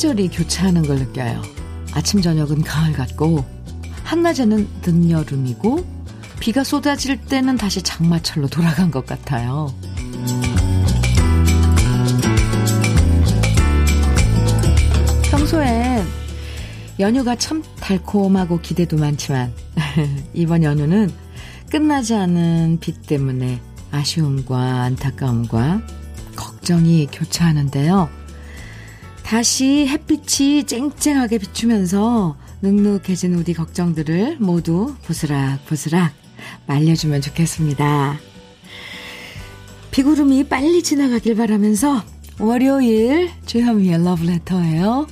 요즘엔 세 계절이 교차하는 걸 느껴요. 아침, 저녁은 가을 같고, 한낮에는 늦여름이고, 비가 쏟아질 때는 다시 장마철로 돌아간 것 같아요. 평소엔 연휴가 참 달콤하고 기대도 많지만, 이번 연휴는 끝나지 않은 비 때문에 아쉬움과 안타까움과 걱정이 교차하는데요. 다시 햇빛이 쨍쨍하게 비추면서 눅눅해진 우리 걱정들을 모두 부스락부스락 말려주면 좋겠습니다. 비구름이 빨리 지나가길 바라면서 월요일 주현미의 러브레터예요.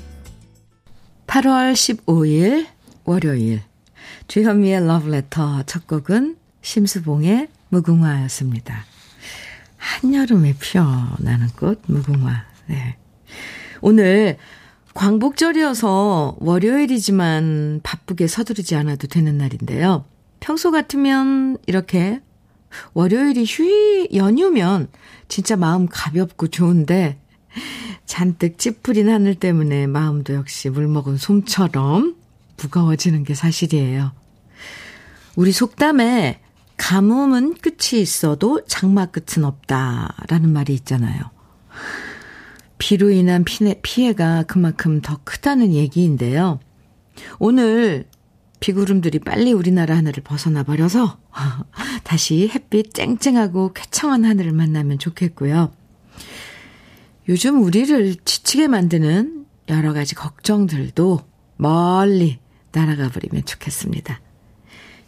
8월 15일 월요일 주현미의 러브레터 첫 곡은 심수봉의 무궁화였습니다. 한여름에 피어나는 꽃 무궁화. 네. 오늘 광복절이어서 월요일이지만 바쁘게 서두르지 않아도 되는 날인데요. 평소 같으면 이렇게 월요일이 휴이 연휴면 진짜 마음 가볍고 좋은데 잔뜩 찌푸린 하늘 때문에 마음도 역시 물먹은 솜처럼 무거워지는 게 사실이에요. 우리 속담에 가뭄은 끝이 있어도 장마 끝은 없다라는 말이 있잖아요. 비로 인한 피해 가 그만큼 더 크다는 얘기인데요. 오늘 비구름들이 빨리 우리나라 하늘을 벗어나 버려서 다시 햇빛 쨍쨍하고 쾌청한 하늘을 만나면 좋겠고요. 요즘 우리를 지치게 만드는 여러 가지 걱정들도 멀리 날아가 버리면 좋겠습니다.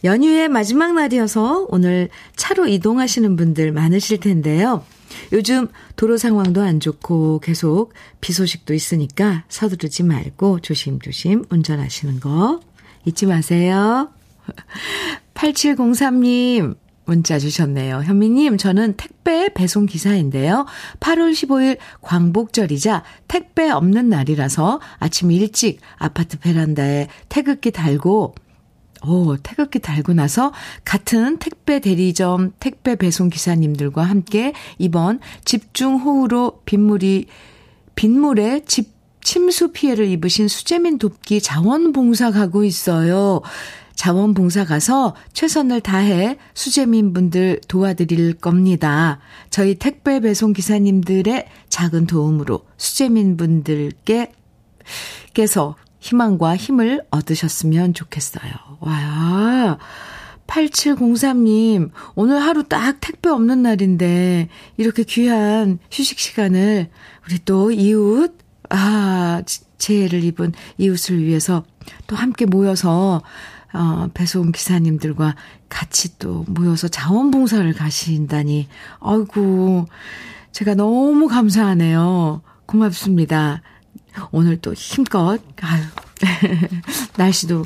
연휴의 마지막 날이어서 오늘 차로 이동하시는 분들 많으실 텐데요. 요즘 도로 상황도 안 좋고 계속 비 소식도 있으니까 서두르지 말고 조심조심 운전하시는 거 잊지 마세요. 8703님 문자 주셨네요. 현미님, 저는 택배 배송 기사인데요. 8월 15일 광복절이자 택배 없는 날이라서 아침 일찍 아파트 베란다에 태극기 달고 오, 태극기 달고 나서 같은 택배 대리점 택배 배송 기사님들과 함께 이번 집중 호우로 빗물이 빗물에 집 침수 피해를 입으신 수재민 돕기 자원봉사 가고 있어요. 자원봉사 가서 최선을 다해 수재민 분들 도와드릴 겁니다. 저희 택배 배송 기사님들의 작은 도움으로 수재민 분들께 께서 희망과 힘을 얻으셨으면 좋겠어요. 와, 8703님, 오늘 하루 딱 택배 없는 날인데, 이렇게 귀한 휴식 시간을 우리 또 이웃, 아, 재해를 입은 이웃을 위해서 또 함께 모여서, 어, 배송 기사님들과 같이 또 모여서 자원봉사를 가신다니, 아이고, 제가 너무 감사하네요. 고맙습니다. 오늘 또 힘껏, 아유, 날씨도,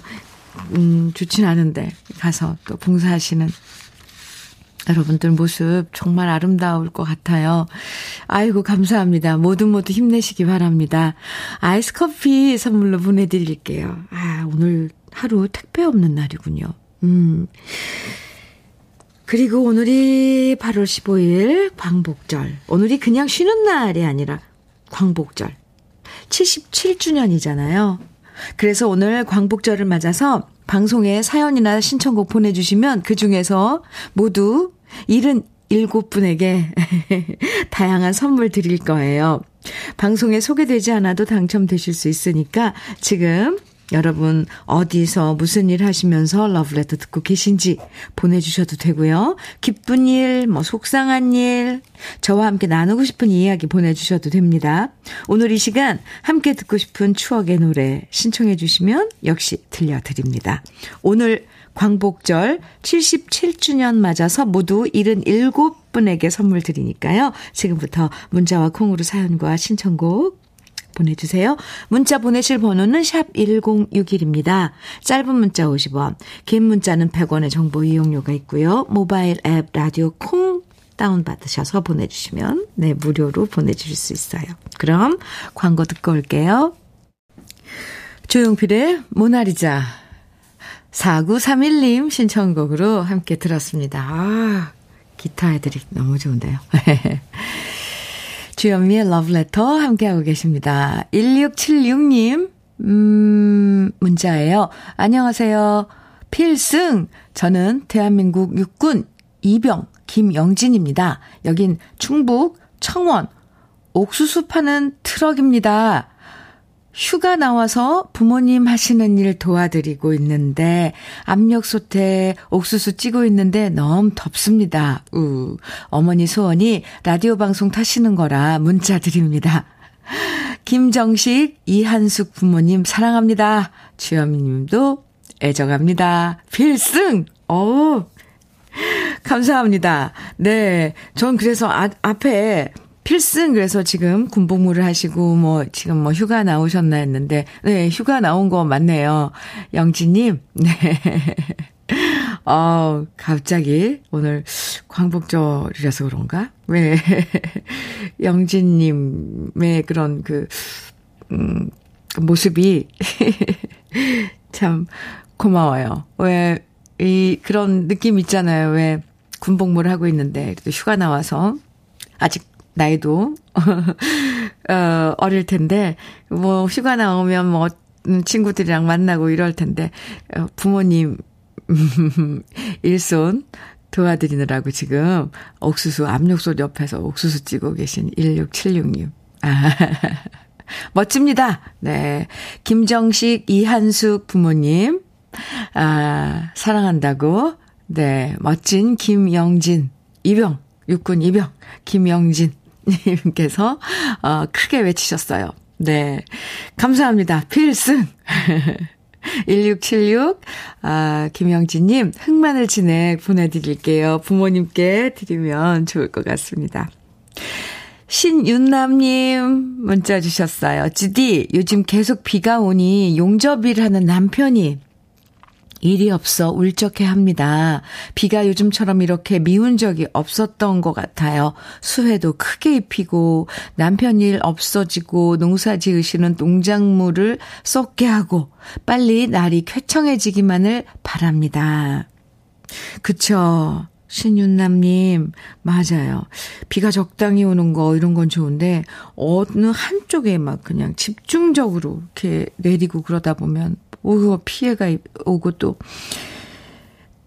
음, 좋진 않은데, 가서 또 봉사하시는 여러분들 모습 정말 아름다울 것 같아요. 아이고, 감사합니다. 모두 모두 힘내시기 바랍니다. 아이스 커피 선물로 보내드릴게요. 아, 오늘 하루 택배 없는 날이군요. 음. 그리고 오늘이 8월 15일 광복절. 오늘이 그냥 쉬는 날이 아니라 광복절. 77주년이잖아요. 그래서 오늘 광복절을 맞아서 방송에 사연이나 신청곡 보내주시면 그 중에서 모두 77분에게 다양한 선물 드릴 거예요. 방송에 소개되지 않아도 당첨되실 수 있으니까 지금 여러분 어디서 무슨 일 하시면서 러브레터 듣고 계신지 보내주셔도 되고요. 기쁜 일, 뭐 속상한 일, 저와 함께 나누고 싶은 이야기 보내주셔도 됩니다. 오늘 이 시간 함께 듣고 싶은 추억의 노래 신청해 주시면 역시 들려드립니다. 오늘 광복절 77주년 맞아서 모두 77분에게 선물 드리니까요. 지금부터 문자와 콩으로 사연과 신청곡 보내주세요. 문자 보내실 번호는 샵 1061입니다. 짧은 문자 50원, 긴 문자는 100원의 정보 이용료가 있고요. 모바일 앱 라디오 콩 다운받으셔서 보내주시면 네 무료로 보내주실 수 있어요. 그럼 광고 듣고 올게요. 조용필의 모나리자 4931님 신청곡으로 함께 들었습니다. 아, 기타 애들이 너무 좋은데요. 주현미의 러브레터 함께하고 계십니다. 1676님, 음, 문자예요. 안녕하세요. 필승! 저는 대한민국 육군 이병 김영진입니다. 여긴 충북 청원 옥수수 파는 트럭입니다. 휴가 나와서 부모님 하시는 일 도와드리고 있는데 압력솥에 옥수수 찌고 있는데 너무 덥습니다. 우. 어머니 소원이 라디오 방송 타시는 거라 문자 드립니다. 김정식, 이한숙 부모님 사랑합니다. 주현미 님도 애정합니다. 필승! 어 감사합니다. 네. 전 그래서 아, 앞에 필승 그래서 지금 군복무를 하시고 뭐 지금 뭐 휴가 나오셨나 했는데 네 휴가 나온 거 맞네요. 영진님 네. 어 갑자기 오늘 광복절이라서 그런가? 왜? 영진님의 그런 그 음, 모습이 참 고마워요. 왜 이 그런 느낌 있잖아요. 왜 군복무를 하고 있는데 그래도 휴가 나와서 아직 나이도, 어, 어릴 텐데, 뭐, 휴가 나오면 뭐, 음, 친구들이랑 만나고 이럴 텐데, 어, 부모님, 일손 도와드리느라고 지금 옥수수, 압력솥 옆에서 옥수수 찌고 계신 1676님. 아, 멋집니다. 네. 김정식, 이한숙 부모님, 아, 사랑한다고. 네. 멋진 김영진, 이병, 육군 이병, 김영진. 님께서, 어, 크게 외치셨어요. 네. 감사합니다. 필승! 1676, 아, 김영진님, 흑마늘 진액 보내드릴게요. 부모님께 드리면 좋을 것 같습니다. 신윤남님 문자 주셨어요. 지디, 요즘 계속 비가 오니 용접일 하는 남편이 일이 없어 울적해 합니다. 비가 요즘처럼 이렇게 미운 적이 없었던 것 같아요. 수해도 크게 입히고 남편 일 없어지고 농사 지으시는 농작물을 썩게 하고 빨리 날이 쾌청해지기만을 바랍니다. 그쵸. 신윤남님, 맞아요. 비가 적당히 오는 거, 이런 건 좋은데, 어느 한쪽에 막 그냥 집중적으로 이렇게 내리고 그러다 보면 오고 피해가 오고 또,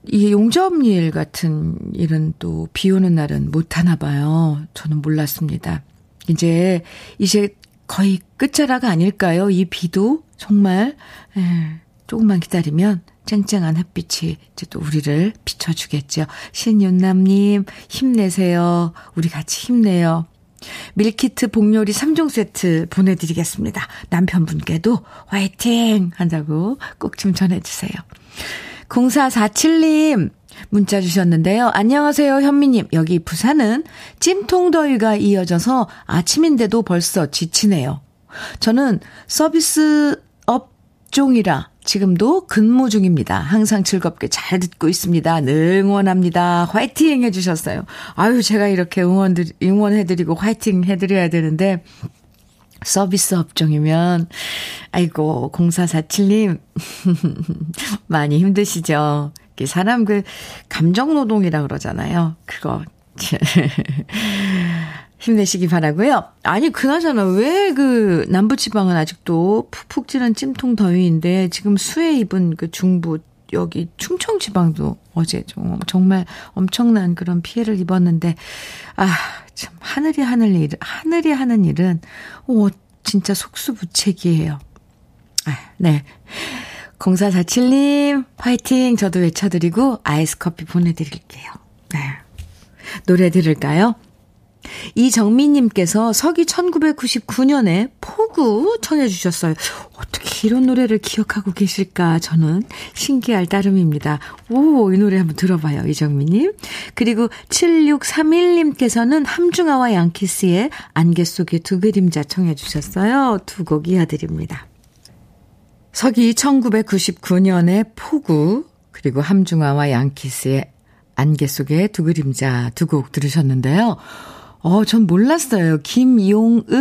이 용접일 같은 일은 또 비 오는 날은 못 하나 봐요. 저는 몰랐습니다. 이제, 이제 거의 끝자락 아닐까요? 이 비도 정말, 에, 조금만 기다리면 쨍쨍한 햇빛이 이제 또 우리를 비춰주겠죠. 신윤남님, 힘내세요. 우리 같이 힘내요. 밀키트 복요리 3종 세트 보내드리겠습니다. 남편분께도 화이팅! 한다고 꼭 좀 전해주세요. 0447님, 문자 주셨는데요. 안녕하세요, 현미님. 여기 부산은 찜통더위가 이어져서 아침인데도 벌써 지치네요. 저는 서비스 업종이라 지금도 근무 중입니다. 항상 즐겁게 잘 듣고 있습니다. 늘 응원합니다. 화이팅 해주셨어요. 아유, 제가 이렇게 응원, 응원해드리고 화이팅 해드려야 되는데, 서비스 업종이면, 아이고, 0447님, 많이 힘드시죠? 사람 그, 감정노동이라 그러잖아요. 그거. 힘내시기 바라고요. 아니 그나저나 왜 그 남부지방은 아직도 푹푹 찌는 찜통 더위인데 지금 수해 입은 그 중부 여기 충청 지방도 어제 좀 정말 엄청난 그런 피해를 입었는데 아 참 하늘이 하늘 일 하늘이 하는 일은 오 진짜 속수무책이에요. 아, 네. 0447님 파이팅 저도 외쳐드리고 아이스 커피 보내드릴게요. 네. 노래 들을까요? 이정민님께서 서기 1999년에 포구 청해주셨어요. 어떻게 이런 노래를 기억하고 계실까? 저는 신기할 따름입니다. 오, 이 노래 한번 들어봐요, 이정민님. 그리고 7631님께서는 함중아와 양키스의 안개 속의 두 그림자 청해주셨어요. 두 곡 이어드립니다. 서기 1999년에 포구, 그리고 함중아와 양키스의 안개 속의 두 그림자 두 곡 들으셨는데요. 어, 전 몰랐어요. 김용읍님께서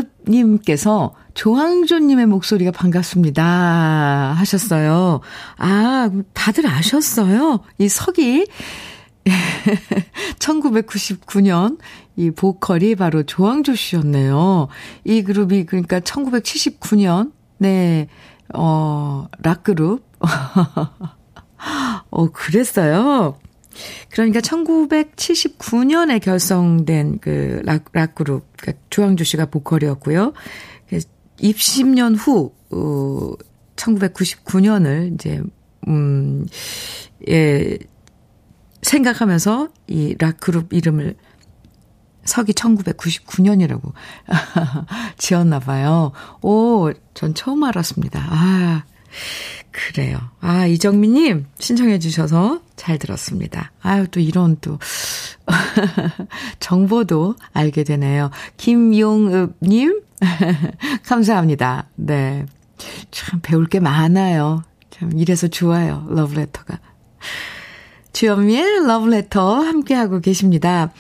조항조님의 목소리가 반갑습니다. 하셨어요. 아, 다들 아셨어요? 이 석이 1999년 이 보컬이 바로 조항조 씨였네요. 이 그룹이 그러니까 1979년, 네, 어, 락그룹. 어, 그랬어요. 그러니까 1979년에 결성된 그 락, 락그룹, 그러니까 조항조 씨가 보컬이었고요. 20년 후, 어, 1999년을 이제, 음, 예, 생각하면서 이 락그룹 이름을 서기 1999년이라고 지었나 봐요. 오, 전 처음 알았습니다. 아, 그래요. 아, 이정민님 신청해 주셔서 잘 들었습니다. 아유, 또 이런 또, 정보도 알게 되네요. 김용읍님, 감사합니다. 네. 참 배울 게 많아요. 참 이래서 좋아요. 러브레터가. 주현미의 러브레터 함께하고 계십니다.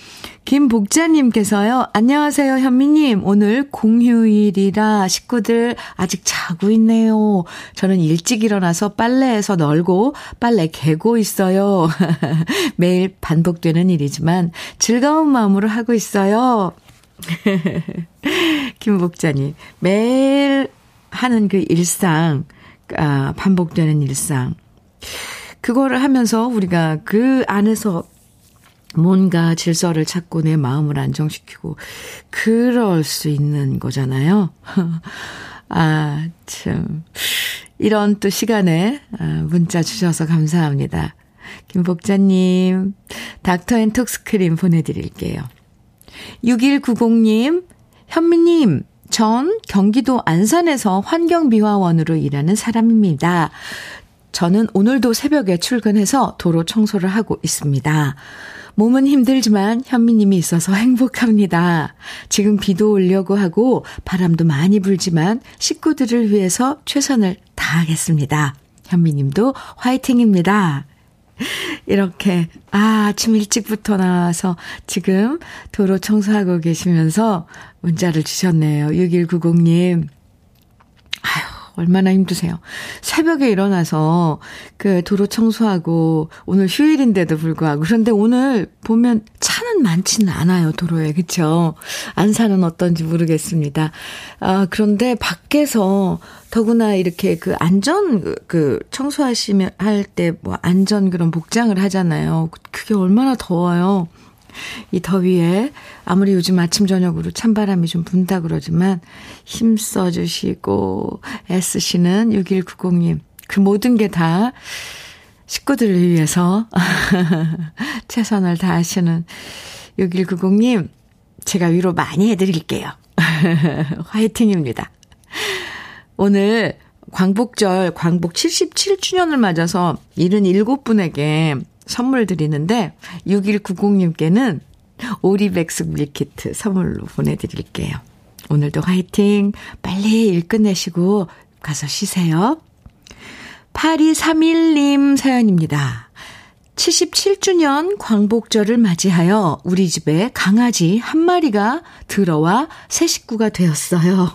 김복자님께서요, 안녕하세요, 현미님. 오늘 공휴일이라 식구들 아직 자고 있네요. 저는 일찍 일어나서 빨래해서 널고 빨래 개고 있어요. 매일 반복되는 일이지만 즐거운 마음으로 하고 있어요. 김복자님, 매일 하는 그 일상, 아, 반복되는 일상. 그거를 하면서 우리가 그 안에서 뭔가 질서를 찾고 내 마음을 안정시키고 그럴 수 있는 거잖아요. 아, 참. 이런 또 시간에 아, 문자 주셔서 감사합니다. 김복자님, 닥터 앤 톡스크림 보내드릴게요. 6190님, 현미님, 전 경기도 안산에서 환경미화원으로 일하는 사람입니다. 저는 오늘도 새벽에 출근해서 도로 청소를 하고 있습니다. 몸은 힘들지만 현미님이 있어서 행복합니다. 지금 비도 오려고 하고 바람도 많이 불지만 식구들을 위해서 최선을 다하겠습니다. 현미님도 화이팅입니다. 이렇게, 아, 아침 일찍부터 나와서 지금 도로 청소하고 계시면서 문자를 주셨네요. 6190님. 얼마나 힘드세요. 새벽에 일어나서 그 도로 청소하고 오늘 휴일인데도 불구하고 그런데 오늘 보면 차는 많지는 않아요, 도로에. 그쵸? 안사는 어떤지 모르겠습니다. 아, 그런데 밖에서 더구나 이렇게 그 안전 그 청소하시면 할 때 뭐 안전 그런 복장을 하잖아요. 그게 얼마나 더워요. 이 더위에 아무리 요즘 아침 저녁으로 찬바람이 좀 분다 그러지만 힘써 주시고 애쓰시는 6190님 그 모든 게 다 식구들을 위해서 최선을 다하시는 6190님 제가 위로 많이 해드릴게요. 화이팅입니다. 오늘 광복절 광복 77주년을 맞아서 77분에게 선물 드리는데 6190님께는 오리백숙 밀키트 선물로 보내드릴게요. 오늘도 화이팅! 빨리 일 끝내시고 가서 쉬세요. 8231님 사연입니다. 77주년 광복절을 맞이하여 우리 집에 강아지 한 마리가 들어와 새 식구가 되었어요.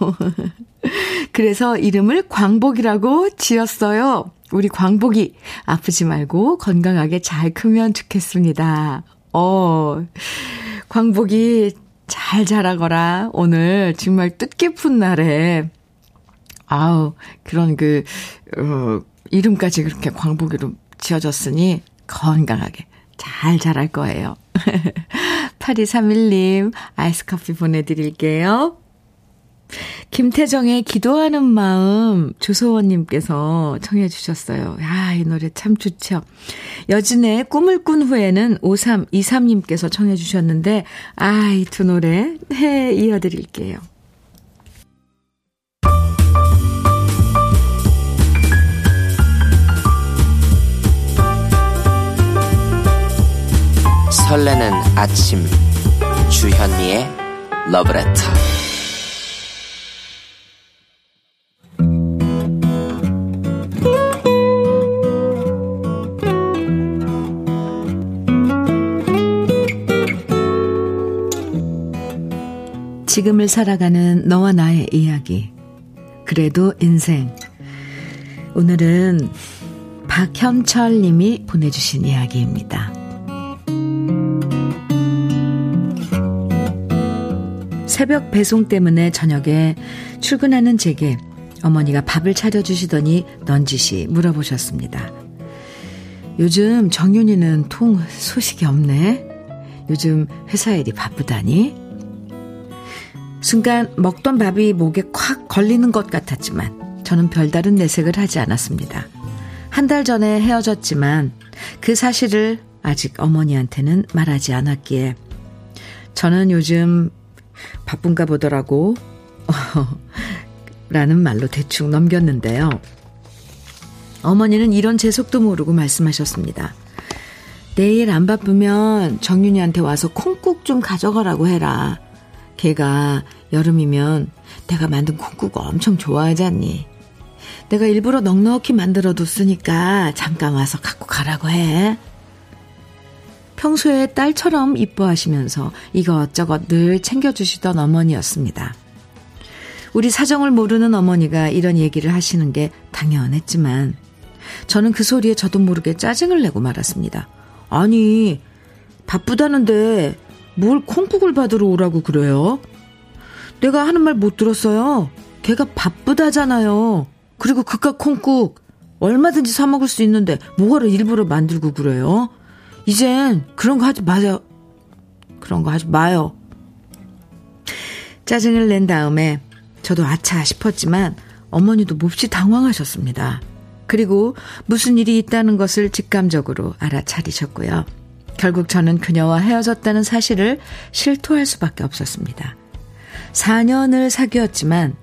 그래서 이름을 광복이라고 지었어요. 우리 광복이 아프지 말고 건강하게 잘 크면 좋겠습니다. 어, 광복이 잘 자라거라. 오늘 정말 뜻깊은 날에, 아우, 그런 그, 어, 이름까지 그렇게 광복이로 지어졌으니 건강하게 잘 자랄 거예요. 8231님, 아이스 커피 보내드릴게요. 김태정의 기도하는 마음 조소원님께서 청해 주셨어요. 야, 이 노래 참 좋죠. 여진의 꿈을 꾼 후에는 5323님께서 청해 주셨는데, 아, 이 두 노래 해 이어드릴게요. 설레는 아침 주현미의 러브레터 지금을 살아가는 너와 나의 이야기. 그래도 인생. 오늘은 박현철 님이 보내주신 이야기입니다. 새벽 배송 때문에 저녁에 출근하는 제게 어머니가 밥을 차려주시더니 넌지시 물어보셨습니다. 요즘 정윤이는 통 소식이 없네. 요즘 회사 일이 바쁘다니. 순간 먹던 밥이 목에 콱 걸리는 것 같았지만 저는 별다른 내색을 하지 않았습니다. 한 달 전에 헤어졌지만 그 사실을 아직 어머니한테는 말하지 않았기에 저는 요즘 바쁜가 보더라고 라는 말로 대충 넘겼는데요. 어머니는 이런 재속도 모르고 말씀하셨습니다. 내일 안 바쁘면 정윤이한테 와서 콩국 좀 가져가라고 해라. 걔가 여름이면 내가 만든 콩국 엄청 좋아하지 않니? 내가 일부러 넉넉히 만들어 뒀으니까 잠깐 와서 갖고 가라고 해. 평소에 딸처럼 이뻐하시면서 이것저것 늘 챙겨주시던 어머니였습니다. 우리 사정을 모르는 어머니가 이런 얘기를 하시는 게 당연했지만 저는 그 소리에 저도 모르게 짜증을 내고 말았습니다. 아니, 바쁘다는데 뭘 콩국을 받으러 오라고 그래요? 내가 하는 말 못 들었어요. 걔가 바쁘다잖아요. 그리고 그깟 콩국 얼마든지 사 먹을 수 있는데 뭐하러 일부러 만들고 그래요? 이젠 그런 거 하지 마세요. 그런 거 하지 마요. 짜증을 낸 다음에 저도 아차 싶었지만 어머니도 몹시 당황하셨습니다. 그리고 무슨 일이 있다는 것을 직감적으로 알아차리셨고요. 결국 저는 그녀와 헤어졌다는 사실을 실토할 수밖에 없었습니다. 4년을 사귀었지만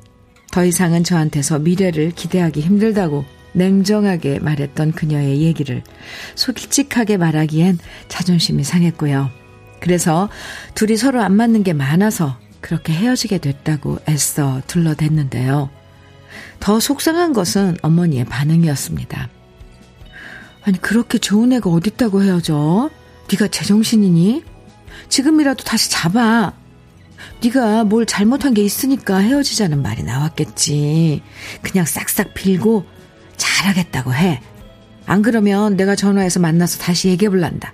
더 이상은 저한테서 미래를 기대하기 힘들다고 냉정하게 말했던 그녀의 얘기를 솔직하게 말하기엔 자존심이 상했고요. 그래서 둘이 서로 안 맞는 게 많아서 그렇게 헤어지게 됐다고 애써 둘러댔는데요. 더 속상한 것은 어머니의 반응이었습니다. 아니 그렇게 좋은 애가 어딨다고 헤어져? 네가 제정신이니? 지금이라도 다시 잡아. 네가 뭘 잘못한 게 있으니까 헤어지자는 말이 나왔겠지. 그냥 싹싹 빌고 잘하겠다고 해. 안 그러면 내가 전화해서 만나서 다시 얘기해 볼란다.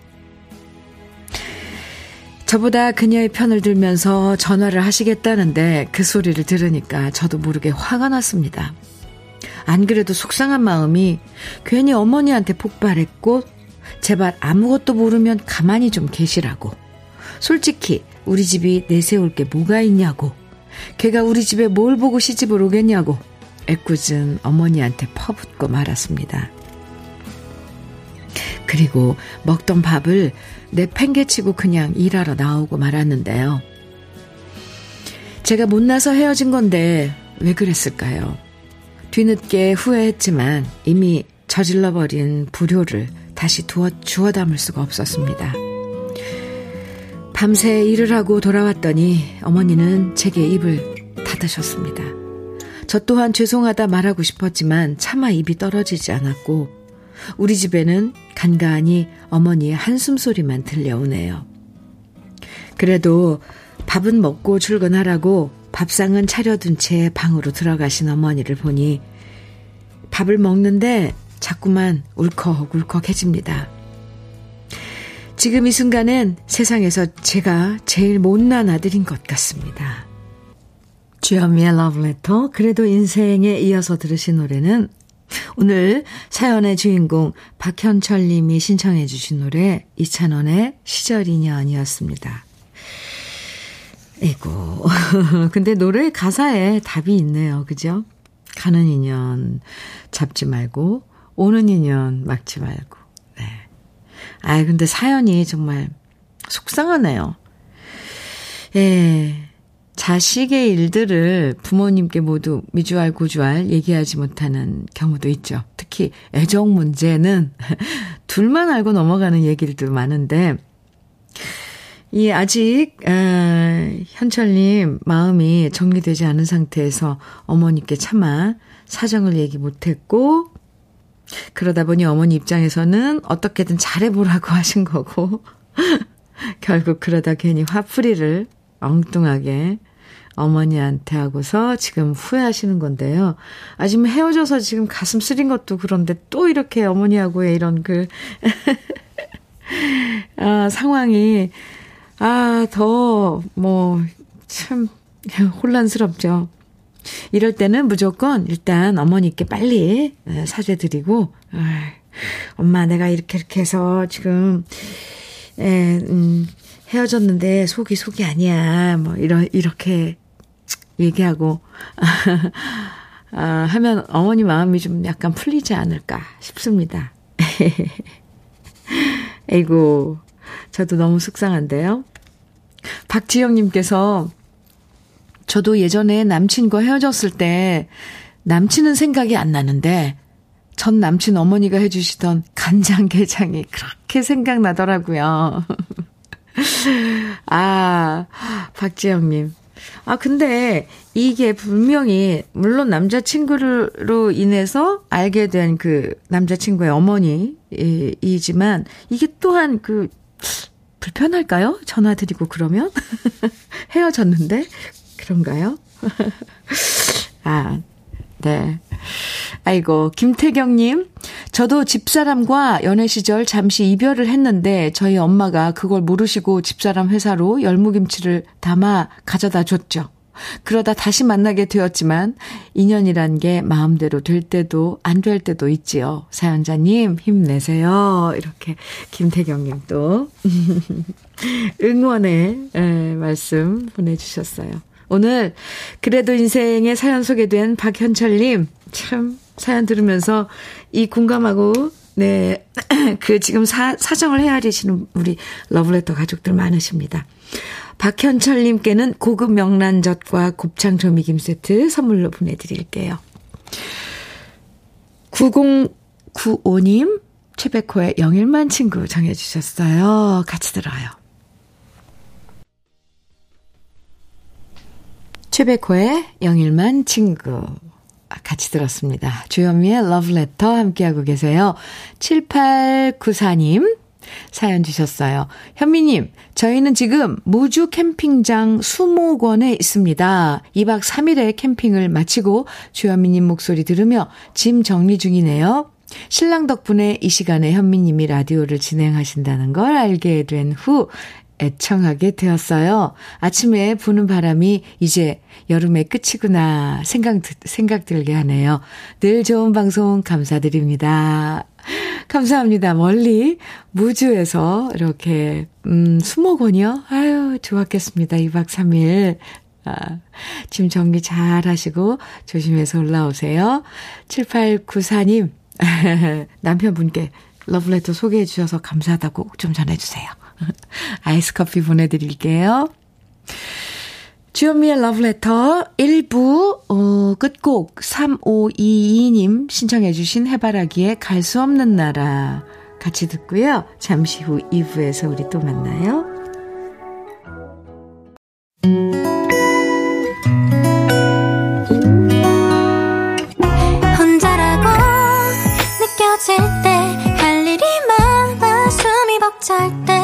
저보다 그녀의 편을 들면서 전화를 하시겠다는데 그 소리를 들으니까 저도 모르게 화가 났습니다. 안 그래도 속상한 마음이 괜히 어머니한테 폭발했고 제발 아무것도 모르면 가만히 좀 계시라고. 솔직히 우리 집이 내세울 게 뭐가 있냐고. 걔가 우리 집에 뭘 보고 시집을 오겠냐고. 애꿎은 어머니한테 퍼붓고 말았습니다. 그리고 먹던 밥을 내팽개치고 그냥 일하러 나오고 말았는데요. 제가 못나서 헤어진 건데 왜 그랬을까요? 뒤늦게 후회했지만 이미 저질러버린 불효를 다시 두어, 주워 담을 수가 없었습니다. 밤새 일을 하고 돌아왔더니 어머니는 제게 입을 닫으셨습니다. 저 또한 죄송하다 말하고 싶었지만 차마 입이 떨어지지 않았고 우리 집에는 간간히 어머니의 한숨 소리만 들려오네요. 그래도 밥은 먹고 출근하라고 밥상은 차려둔 채 방으로 들어가신 어머니를 보니 밥을 먹는데 자꾸만 울컥울컥해집니다. 지금 이 순간은 세상에서 제가 제일 못난 아들인 것 같습니다. 주현미의 러브레터 그래도 인생에 이어서 들으신 노래는 오늘 사연의 주인공 박현철 님이 신청해 주신 노래 이찬원의 시절 인연이었습니다. 에고 근데 노래 가사에 답이 있네요. 그죠? 가는 인연 잡지 말고 오는 인연 막지 말고. 네. 아 근데 사연이 정말 속상하네요. 예. 자식의 일들을 부모님께 모두 미주알 고주알 얘기하지 못하는 경우도 있죠. 특히 애정 문제는 둘만 알고 넘어가는 얘기들도 많은데 이 아직 어, 현철님 마음이 정리되지 않은 상태에서 어머니께 차마 사정을 얘기 못했고 그러다 보니 어머니 입장에서는 어떻게든 잘해보라고 하신 거고 결국 그러다 괜히 화풀이를 엉뚱하게 어머니한테 하고서 지금 후회하시는 건데요. 아, 지금 헤어져서 지금 가슴 쓰린 것도 그런데 또 이렇게 어머니하고의 이런 그, 아, 상황이, 아, 더, 뭐, 참, 혼란스럽죠. 이럴 때는 무조건 일단 어머니께 빨리 예, 사죄드리고, 엄마 내가 이렇게 이렇게 해서 지금, 에, 음, 헤어졌는데 속이 속이 아니야. 뭐, 이러, 이렇게 얘기하고, 아, 하면 어머니 마음이 좀 약간 풀리지 않을까 싶습니다. 에이고, 저도 너무 속상한데요. 박지영님께서 저도 예전에 남친과 헤어졌을 때 남친은 생각이 안 나는데 전 남친 어머니가 해주시던 간장게장이 그렇게 생각나더라고요. 아, 박지영님. 아, 근데 이게 분명히, 물론 남자친구로 인해서 알게 된 그 남자친구의 어머니이지만, 이게 또한 그, 불편할까요? 전화 드리고 그러면? 헤어졌는데? 그런가요? 아, 네. 아이고, 김태경님. 저도 집사람과 연애 시절 잠시 이별을 했는데 저희 엄마가 그걸 모르시고 집사람 회사로 열무김치를 담아 가져다 줬죠. 그러다 다시 만나게 되었지만 인연이란 게 마음대로 될 때도 안 될 때도 있지요. 사연자님 힘내세요. 이렇게 김태경님 또 응원의 예, 말씀 보내주셨어요. 오늘 그래도 인생의 사연 소개된 박현철님 참 사연 들으면서 이 공감하고 네, 그 지금 사, 사정을 헤아리시는 우리 러브레터 가족들 많으십니다. 박현철님께는 고급 명란젓과 곱창 조미김 세트 선물로 보내드릴게요. 9095님, 최백호의 영일만 친구 정해주셨어요. 같이 들어요. 최백호의 영일만 친구. 같이 들었습니다. 주현미의 러브레터 함께하고 계세요. 7894님 사연 주셨어요. 현미님, 저희는 지금 무주 캠핑장 수목원에 있습니다. 2박 3일의 캠핑을 마치고 주현미님 목소리 들으며 짐 정리 중이네요. 신랑 덕분에 이 시간에 현미님이 라디오를 진행하신다는 걸 알게 된 후 애청하게 되었어요. 아침에 부는 바람이 이제 여름의 끝이구나 생각, 생각 들게 하네요. 늘 좋은 방송 감사드립니다. 감사합니다. 멀리 무주에서 이렇게, 음, 수목원이요? 아유, 좋았겠습니다. 2박 3일. 아, 짐 정리 잘 하시고 조심해서 올라오세요. 7894님, 남편분께 러브레터 소개해 주셔서 감사하다고 좀 전해주세요. 아이스 커피 보내드릴게요. 주현미의 러브레터 1부 어, 끝곡 3522님 신청해 주신 해바라기의 갈수 없는 나라 같이 듣고요. 잠시 후 2부에서 우리 또 만나요. 혼자라고 느껴질 때 할 일이 많아 숨이 벅찰 때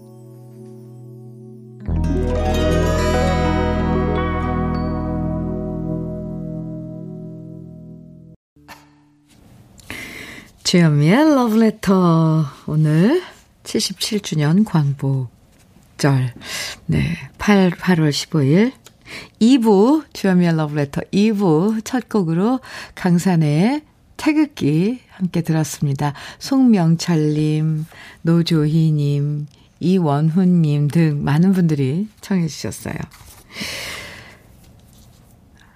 주현미의 Letter. 오늘 77주년 광복절. 네. 8, 8월 15일. 2부, 주현미의 Letter 2부 첫 곡으로 강산의 태극기 함께 들었습니다. 송명철님, 노조희님, 이원훈님 등 많은 분들이 청해 주셨어요.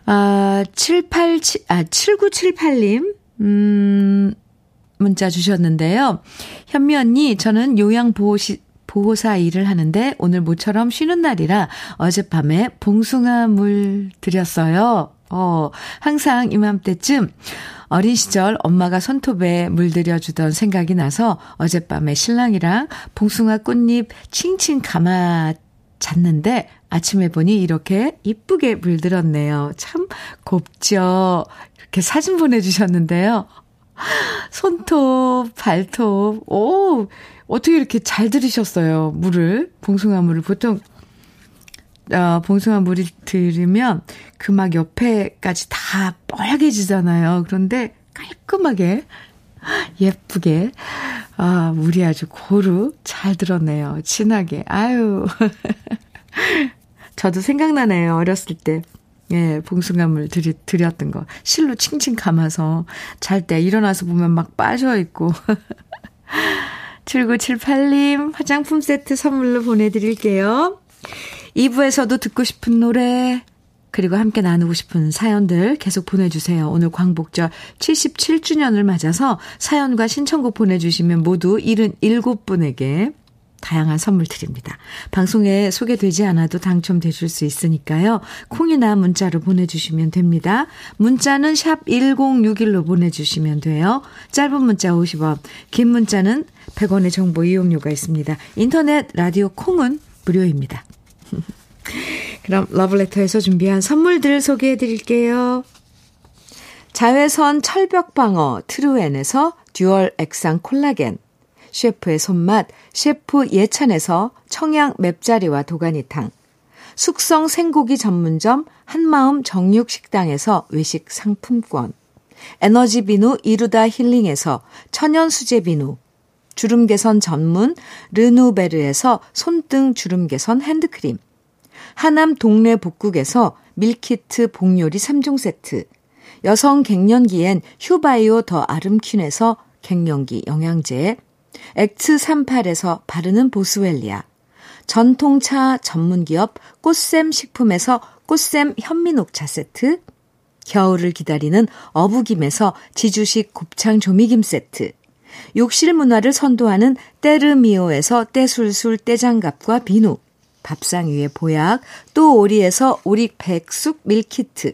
아, 787, 아, 7978님, 음, 문자 주셨는데요. 현미 언니, 저는 요양보호시, 보호사 일을 하는데 오늘 모처럼 쉬는 날이라 어젯밤에 봉숭아 물 드렸어요. 어, 항상 이맘때쯤 어린 시절 엄마가 손톱에 물들여주던 생각이 나서 어젯밤에 신랑이랑 봉숭아 꽃잎 칭칭 감아 잤는데 아침에 보니 이렇게 이쁘게 물들었네요. 참 곱죠. 이렇게 사진 보내주셨는데요. 손톱, 발톱. 오, 어떻게 이렇게 잘 들으셨어요? 물을, 봉숭아 물을. 보통, 어, 봉숭아 물을 들으면 그 막 옆에까지 다 뻘개지잖아요. 그런데 깔끔하게, 예쁘게, 아, 물이 아주 고루 잘 들었네요. 진하게. 아유. 저도 생각나네요. 어렸을 때. 예, 봉숭아물 드리, 드렸던 거. 실로 칭칭 감아서 잘 때 일어나서 보면 막 빠져있고. 7978님 화장품 세트 선물로 보내드릴게요. 2부에서도 듣고 싶은 노래, 그리고 함께 나누고 싶은 사연들 계속 보내주세요. 오늘 광복절 77주년을 맞아서 사연과 신청곡 보내주시면 모두 77분에게 다양한 선물 드립니다. 방송에 소개되지 않아도 당첨되실 수 있으니까요. 콩이나 문자로 보내주시면 됩니다. 문자는 샵 1061로 보내주시면 돼요. 짧은 문자 50원, 긴 문자는 100원의 정보 이용료가 있습니다. 인터넷 라디오 콩은 무료입니다. 그럼 러블레터에서 준비한 선물들 소개해 드릴게요. 자외선 철벽방어 트루엔에서 dual 액상 콜라겐 셰프의 손맛, 셰프 예찬에서 청양 맵자리와 도가니탕, 숙성 생고기 전문점 한마음 정육식당에서 외식 상품권, 에너지 비누 이루다 힐링에서 천연 수제 비누, 주름 개선 전문 르누베르에서 손등 주름 개선 핸드크림, 하남 동네 복국에서 밀키트 복요리 3종 세트, 여성 갱년기엔 휴바이오 더 아름퀸에서 갱년기 영양제, 엑츠38에서 바르는 보스웰리아, 전통차 전문기업 꽃샘 식품에서 꽃샘 현미녹차 세트, 겨울을 기다리는 어부김에서 지주식 곱창 조미김 세트, 욕실 문화를 선도하는 때르미오에서 때술술 때장갑과 비누, 밥상 위에 보약, 또 오리에서 오리 백숙 밀키트,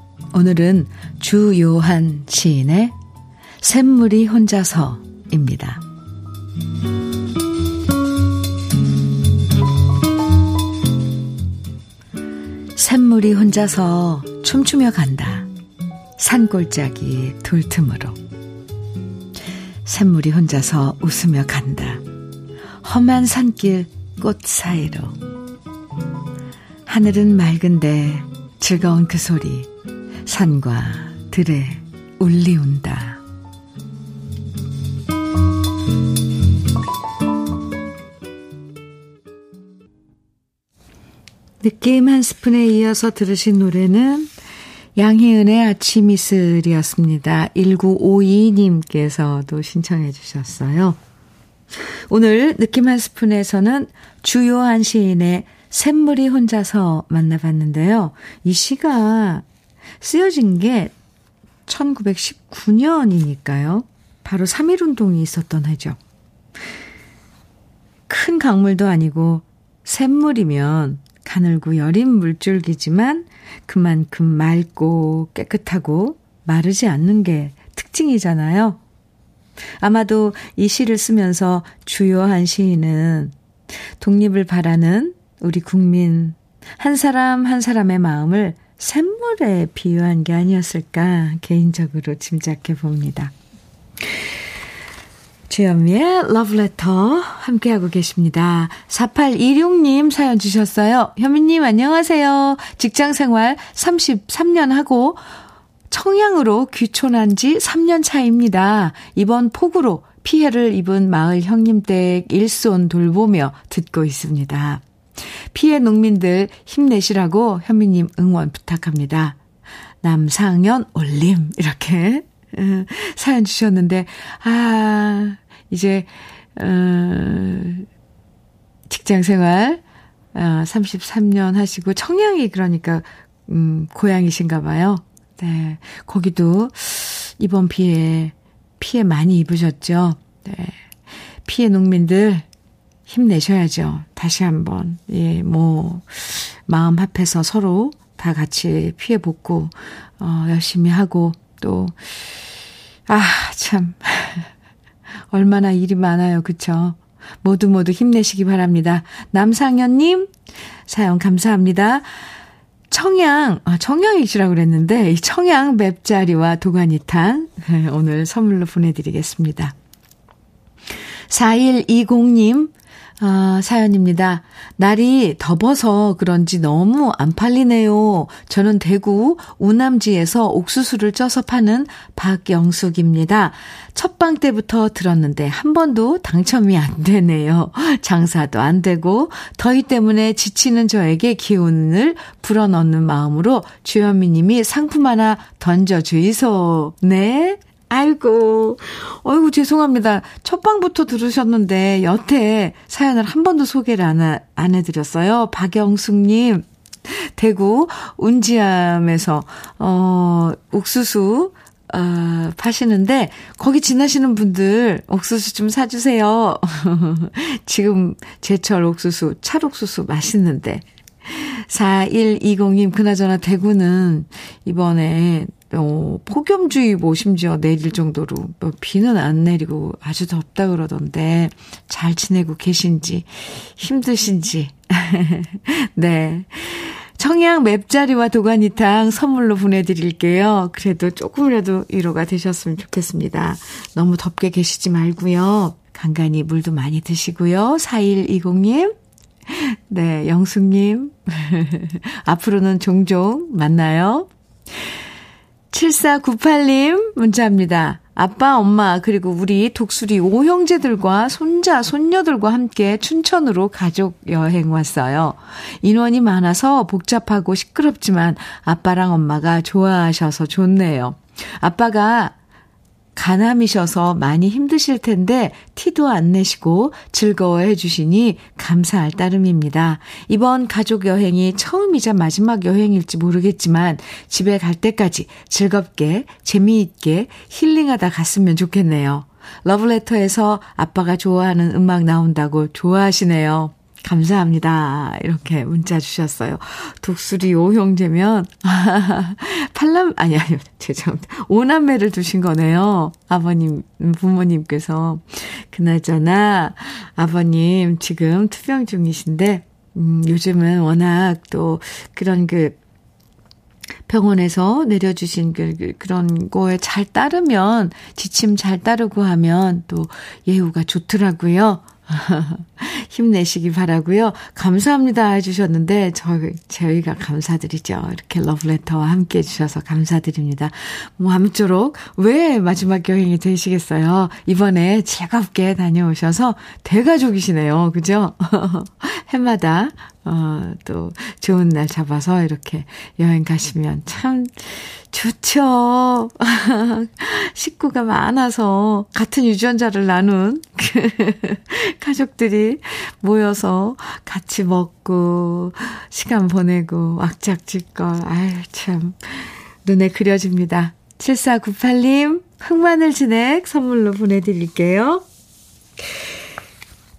오늘은 주요한 시인의 샘물이 혼자서입니다. 샘물이 혼자서 춤추며 간다. 산골짜기 돌틈으로. 샘물이 혼자서 웃으며 간다. 험한 산길 꽃 사이로. 하늘은 맑은데 즐거운 그 소리 산과 들에 울리운다. 느낌 한 스푼에 이어서 들으신 노래는 양희은의 아침 이슬이었습니다. 1952님께서도 신청해 주셨어요. 오늘 느낌 한 스푼에서는 주요한 시인의 샘물이 혼자서 만나봤는데요. 이 시가 쓰여진 게 1919년이니까요. 바로 3.1 운동이 있었던 해죠. 큰 강물도 아니고 샘물이면 가늘고 여린 물줄기지만 그만큼 맑고 깨끗하고 마르지 않는 게 특징이잖아요. 아마도 이 시를 쓰면서 주요한 시인은 독립을 바라는 우리 국민 한 사람 한 사람의 마음을 샘물에 비유한 게 아니었을까 개인적으로 짐작해 봅니다. 주현미의 러브레터 함께하고 계십니다. 4826님 사연 주셨어요. 현미님 안녕하세요. 직장생활 33년 하고 청양으로 귀촌한 지 3년 차입니다. 이번 폭우로 피해를 입은 마을 형님 댁 일손 돌보며 듣고 있습니다. 피해 농민들 힘내시라고 현미님 응원 부탁합니다. 남상현 올림 이렇게 어, 사연 주셨는데 아 이제 어, 직장 생활 어, 33년 하시고 청량이 그러니까 음, 고향이신가 봐요. 네. 거기도 이번 비에 피해 많이 입으셨죠. 네. 피해 농민들 힘내셔야죠. 다시 한번. 예, 뭐 마음 합해서 서로 다 같이 피해 복구 어, 열심히 하고 또 아, 참 얼마나 일이 많아요. 그쵸? 모두 모두 힘내시기 바랍니다. 남상현님, 사연 감사합니다. 청양, 아, 청양이시라고 그랬는데, 이 청양 맵자리와 도가니탕 오늘 선물로 보내드리겠습니다. 4120님, 아, 사연입니다. 날이 덥어서 그런지 너무 안 팔리네요. 저는 대구 우남지에서 옥수수를 쪄서 파는 박영숙입니다. 첫방 때부터 들었는데 한 번도 당첨이 안 되네요. 장사도 안 되고 더위 때문에 지치는 저에게 기운을 불어넣는 마음으로 주현미 님이 상품 하나 던져 주이소. 네. 아이고, 어이구, 죄송합니다. 첫 방부터 들으셨는데, 여태 사연을 한 번도 소개를 안, 안 해드렸어요. 박영숙님, 대구 운지암에서, 어, 옥수수, 어, 파시는데, 거기 지나시는 분들 옥수수 좀 사주세요. 지금 제철 옥수수, 찰옥수수 맛있는데. 4120님, 그나저나 대구는 이번에 어, 폭염주의보 심지어 내릴 정도로 뭐 비는 안 내리고 아주 덥다 그러던데 잘 지내고 계신지 힘드신지 네. 청양 맵자리와 도가니탕 선물로 보내드릴게요. 그래도 조금이라도 위로가 되셨으면 좋겠습니다. 너무 덥게 계시지 말고요. 간간히 물도 많이 드시고요. 4120님. 네, 영숙님. 앞으로는 종종 만나요. 7498님 문자입니다. 아빠, 엄마, 그리고 우리 독수리 오형제들과 손자, 손녀들과 함께 춘천으로 가족 여행 왔어요. 인원이 많아서 복잡하고 시끄럽지만 아빠랑 엄마가 좋아하셔서 좋네요. 아빠가 가남이셔서 많이 힘드실 텐데 티도 안 내시고 즐거워해 주시니 감사할 따름입니다. 이번 가족 여행이 처음이자 마지막 여행일지 모르겠지만 집에 갈 때까지 즐겁게 재미있게 힐링하다 갔으면 좋겠네요. 러브레터에서 아빠가 좋아하는 음악 나온다고 좋아하시네요. 감사합니다. 이렇게 문자 주셨어요. 독수리 오형제면, 팔남, 아니, 아니, 죄송합니다. 오남매를 두신 거네요. 아버님, 부모님께서. 그나저나, 아버님 지금 투병 중이신데, 음, 요즘은 워낙 또 그런 그, 병원에서 내려주신 그, 그, 그런 거에 잘 따르면, 지침 잘 따르고 하면 또 예후가 좋더라고요. 힘내시기 바라고요. 감사합니다 해주셨는데 저 저희가 감사드리죠. 이렇게 러브레터와 함께 해주셔서 감사드립니다. 뭐 아무쪼록 왜 마지막 여행이 되시겠어요? 이번에 즐겁게 다녀오셔서 대가족이시네요. 그죠? 해마다 어, 또 좋은 날 잡아서 이렇게 여행 가시면 참 좋죠. 식구가 많아서 같은 유전자를 나눈 그 가족들이 모여서 같이 먹고 시간 보내고 왁작질걸. 아유, 참 눈에 그려집니다. 7498님 흑마늘 진액 선물로 보내드릴게요.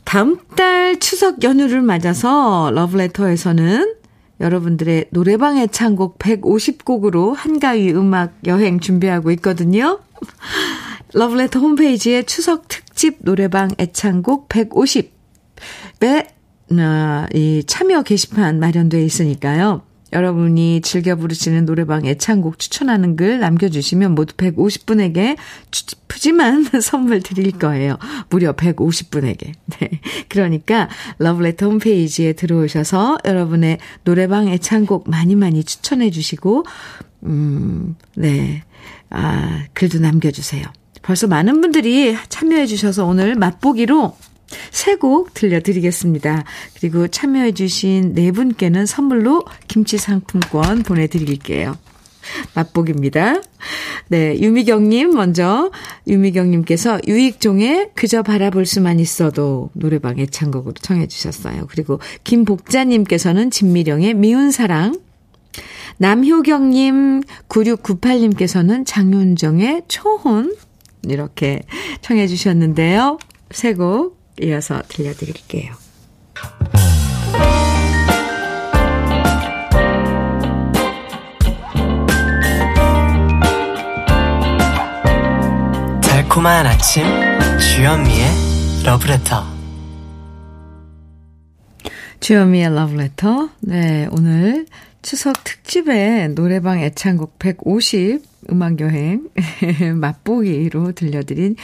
다음 달 추석 연휴를 맞아서 러브레터에서는 여러분들의 노래방 애창곡 150곡으로 한가위 음악 여행 준비하고 있거든요. 러브레터 홈페이지에 추석 특집 노래방 애창곡 150에 어, 이 참여 게시판 마련되어 있으니까요. 여러분이 즐겨 부르시는 노래방 애창곡 추천하는 글 남겨주시면 모두 150분에게 푸짐한 선물 드릴 거예요. 무려 150분에게. 네. 그러니까 러브레터 홈페이지에 들어오셔서 여러분의 노래방 애창곡 많이 많이 추천해 주시고 음, 네. 아, 글도 남겨주세요. 벌써 많은 분들이 참여해 주셔서 오늘 맛보기로 세 곡 들려드리겠습니다. 그리고 참여해 주신 네 분께는 선물로 김치 상품권 보내드릴게요. 맛보기입니다. 네, 유미경님 먼저 유미경님께서 유익종의 그저 바라볼 수만 있어도 노래방 애창곡으로 청해 주셨어요. 그리고 김복자님께서는 진미령의 미운 사랑 남효경님 9698님께서는 장윤정의 초혼 이렇게 청해 주셨는데요. 세곡 이어서 들려드릴게요. 달콤한 아침 주현미의 러브레터 주현미의 러브레터 네 오늘 추석 특집의 노래방 애창곡 150 음악여행 맛보기로 들려드린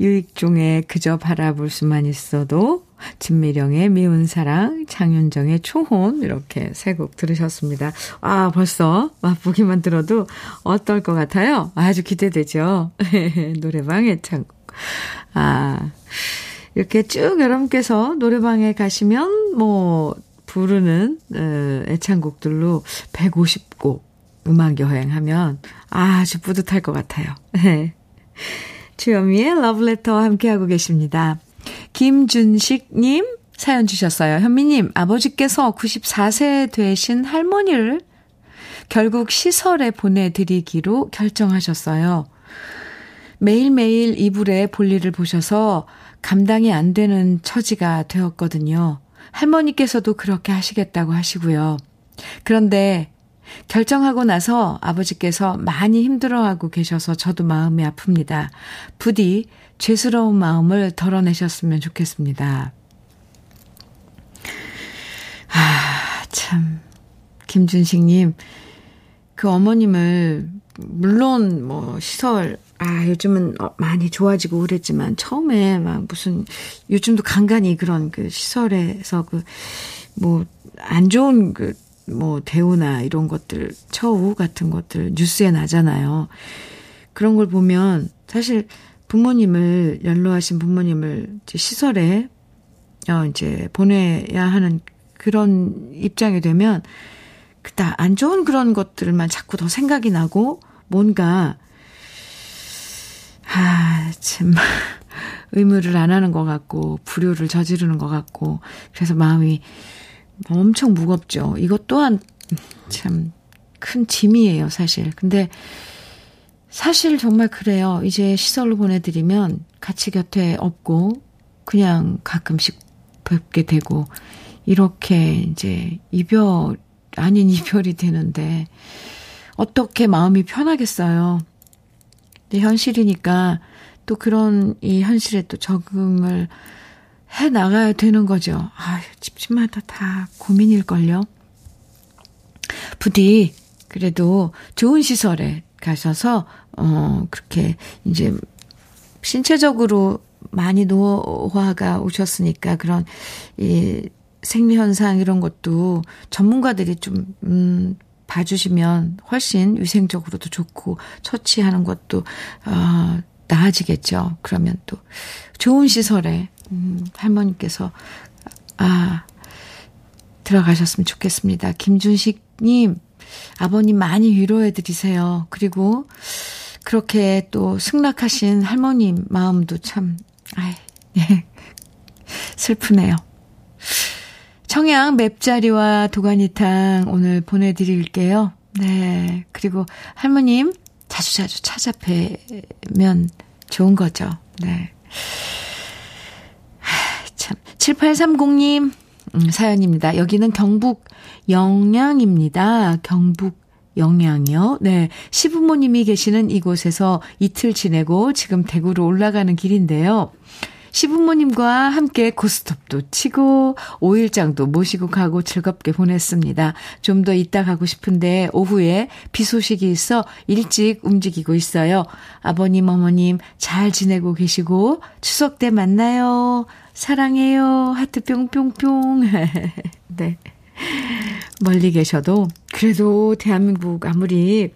유익종의 그저 바라볼 수만 있어도 진미령의 미운 사랑, 장윤정의 초혼 이렇게 세 곡 들으셨습니다. 아 벌써 맛보기만 들어도 어떨 것 같아요? 아주 기대되죠. 노래방 애창곡. 아 이렇게 쭉 여러분께서 노래방에 가시면 뭐 부르는 어, 애창곡들로 150곡 음악 여행하면 아주 뿌듯할 것 같아요. 네. 주현미의 러브레터와 함께하고 계십니다. 김준식님 사연 주셨어요. 현미님, 아버지께서 94세 되신 할머니를 결국 시설에 보내드리기로 결정하셨어요. 매일매일 이불에 볼일을 보셔서 감당이 안 되는 처지가 되었거든요. 할머니께서도 그렇게 하시겠다고 하시고요. 그런데 결정하고 나서 아버지께서 많이 힘들어하고 계셔서 저도 마음이 아픕니다. 부디 죄스러운 마음을 덜어내셨으면 좋겠습니다. 아, 참. 김준식님, 그 어머님을, 물론 뭐, 시설, 아, 요즘은 어, 많이 좋아지고 그랬지만, 처음에 막 무슨, 요즘도 간간히 그런 그 시설에서 그, 뭐, 안 좋은 그, 뭐, 대우나 이런 것들, 처우 같은 것들 뉴스에 나잖아요. 그런 걸 보면, 사실 부모님을, 연로하신 부모님을 이제 시설에, 어, 이제 보내야 하는 그런 입장이 되면, 그다 안 좋은 그런 것들만 자꾸 더 생각이 나고, 뭔가, 아, 참, 의무를 안 하는 것 같고, 불효를 저지르는 것 같고, 그래서 마음이 엄청 무겁죠. 이것 또한 참 큰 짐이에요, 사실. 근데 사실 정말 그래요. 이제 시설로 보내드리면 같이 곁에 없고, 그냥 가끔씩 뵙게 되고, 이렇게 이제 이별, 아닌 이별이 되는데, 어떻게 마음이 편하겠어요. 근데 현실이니까 또 그런 이 현실에 또 적응을 해 나가야 되는 거죠. 아, 집집마다 다 고민일걸요. 부디 그래도 좋은 시설에 가셔서 어 그렇게 이제 신체적으로 많이 노화가 오셨으니까 그런 이 생리 현상 이런 것도 전문가들이 좀 음, 봐주시면 훨씬 위생적으로도 좋고 처치하는 것도 어, 나아지겠죠. 그러면 또 좋은 시설에 음, 할머니께서 아 들어가셨으면 좋겠습니다. 김준식님 아버님 많이 위로해 드리세요. 그리고 그렇게 또 승낙하신 할머님 마음도 참 아이 예, 슬프네요. 청양 맵자리와 도가니탕 오늘 보내드릴게요. 네. 그리고 할머님 자주자주 찾아뵈면 좋은 거죠. 네. 참. 7830님, 음, 사연입니다. 여기는 경북 영양입니다. 경북 영양이요. 네. 시부모님이 계시는 이곳에서 이틀 지내고 지금 대구로 올라가는 길인데요. 시부모님과 함께 고스톱도 치고 5일장도 모시고 가고 즐겁게 보냈습니다. 좀더 있다 가고 싶은데 오후에 비 소식이 있어 일찍 움직이고 있어요. 아버님, 어머님 잘 지내고 계시고 추석 때 만나요. 사랑해요. 하트 뿅뿅뿅. 네. 멀리 계셔도 그래도 대한민국 아무리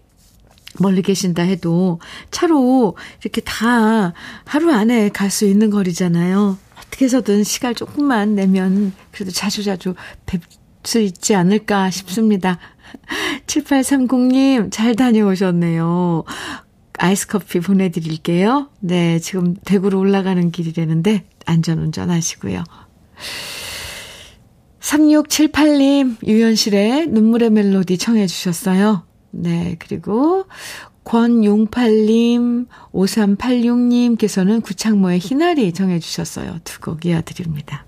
멀리 계신다 해도 차로 이렇게 다 하루 안에 갈 수 있는 거리잖아요. 어떻게 해서든 시간 조금만 내면 그래도 자주자주 뵐수 있지 않을까 싶습니다. 7830님, 잘 다녀오셨네요. 아이스 커피 보내드릴게요. 네, 지금 대구로 올라가는 길이라는데, 안전운전 하시고요. 3678님, 유현실의 눈물의 멜로디 청해 주셨어요. 네, 그리고 권용팔님, 5386님께서는 구창모의 희나리 정해 주셨어요. 두 곡 이어드립니다.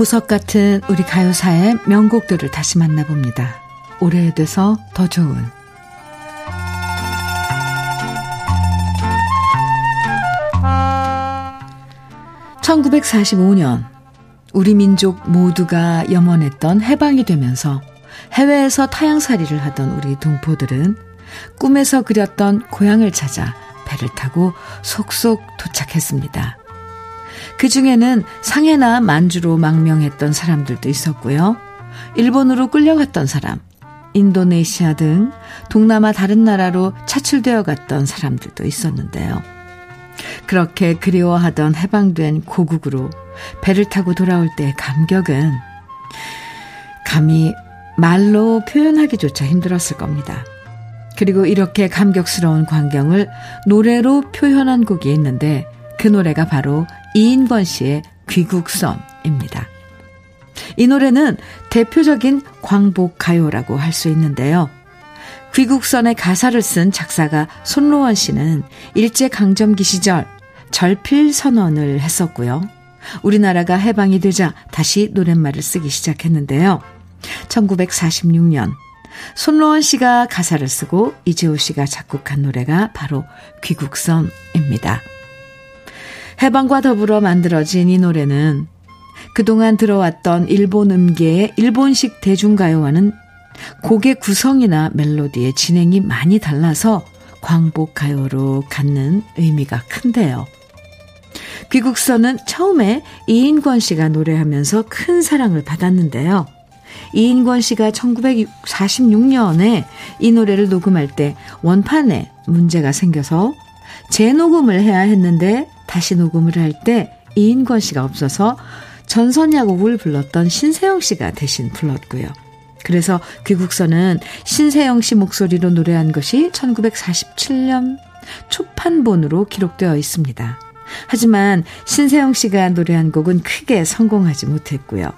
보석 같은 우리 가요사의 명곡들을 다시 만나봅니다. 오래돼서 더 좋은 1945년 우리 민족 모두가 염원했던 해방이 되면서 해외에서 타향살이를 하던 우리 동포들은 꿈에서 그렸던 고향을 찾아 배를 타고 속속 도착했습니다. 그 중에는 상해나 만주로 망명했던 사람들도 있었고요. 일본으로 끌려갔던 사람, 인도네시아 등 동남아 다른 나라로 차출되어 갔던 사람들도 있었는데요. 그렇게 그리워하던 해방된 고국으로 배를 타고 돌아올 때의 감격은 감히 말로 표현하기조차 힘들었을 겁니다. 그리고 이렇게 감격스러운 광경을 노래로 표현한 곡이 있는데 그 노래가 바로 이인권 씨의 귀국선입니다. 이 노래는 대표적인 광복 가요라고 할 수 있는데요. 귀국선의 가사를 쓴 작사가 손로원 씨는 일제강점기 시절 절필 선언을 했었고요. 우리나라가 해방이 되자 다시 노랫말을 쓰기 시작했는데요. 1946년 손로원 씨가 가사를 쓰고 이재호 씨가 작곡한 노래가 바로 귀국선입니다. 해방과 더불어 만들어진 이 노래는 그동안 들어왔던 일본 음계의 일본식 대중가요와는 곡의 구성이나 멜로디의 진행이 많이 달라서 광복가요로 갖는 의미가 큰데요. 귀국선은 처음에 이인권 씨가 노래하면서 큰 사랑을 받았는데요. 이인권 씨가 1946년에 이 노래를 녹음할 때 원판에 문제가 생겨서 재녹음을 해야 했는데 다시 녹음을 할 때 이인권 씨가 없어서 전선야곡을 불렀던 신세영 씨가 대신 불렀고요. 그래서 귀국선은 신세영 씨 목소리로 노래한 것이 1947년 초판본으로 기록되어 있습니다. 하지만 신세영 씨가 노래한 곡은 크게 성공하지 못했고요.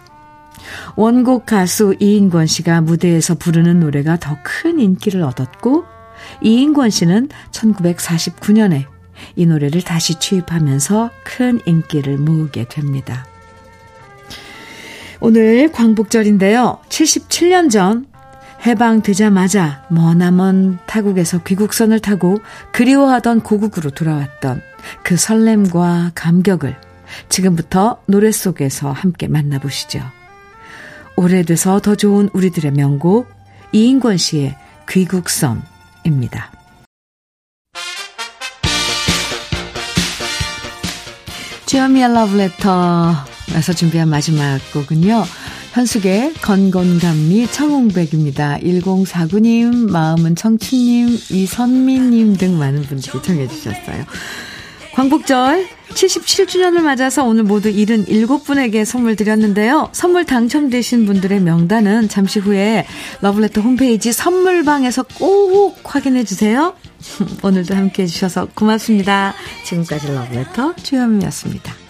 원곡 가수 이인권 씨가 무대에서 부르는 노래가 더 큰 인기를 얻었고, 이인권 씨는 1949년에 이 노래를 다시 취입하면서 큰 인기를 모으게 됩니다. 오늘 광복절인데요. 77년 전 해방되자마자 머나먼 타국에서 귀국선을 타고 그리워하던 고국으로 돌아왔던 그 설렘과 감격을 지금부터 노래 속에서 함께 만나보시죠. 오래돼서 더 좋은 우리들의 명곡 이인권 씨의 귀국선입니다. 주현미의 러브레터에서 준비한 마지막 곡은요. 현숙의 건건감미 청홍백입니다. 1049님, 마음은 청춘님, 이선미님 등 많은 분들이 청해주셨어요. 광복절 77주년을 맞아서 오늘 모두 77분에게 선물 드렸는데요. 선물 당첨되신 분들의 명단은 잠시 후에 러브레터 홈페이지 선물방에서 꼭 확인해 주세요. 오늘도 함께 해주셔서 고맙습니다. 지금까지 러브레터 주현미였습니다.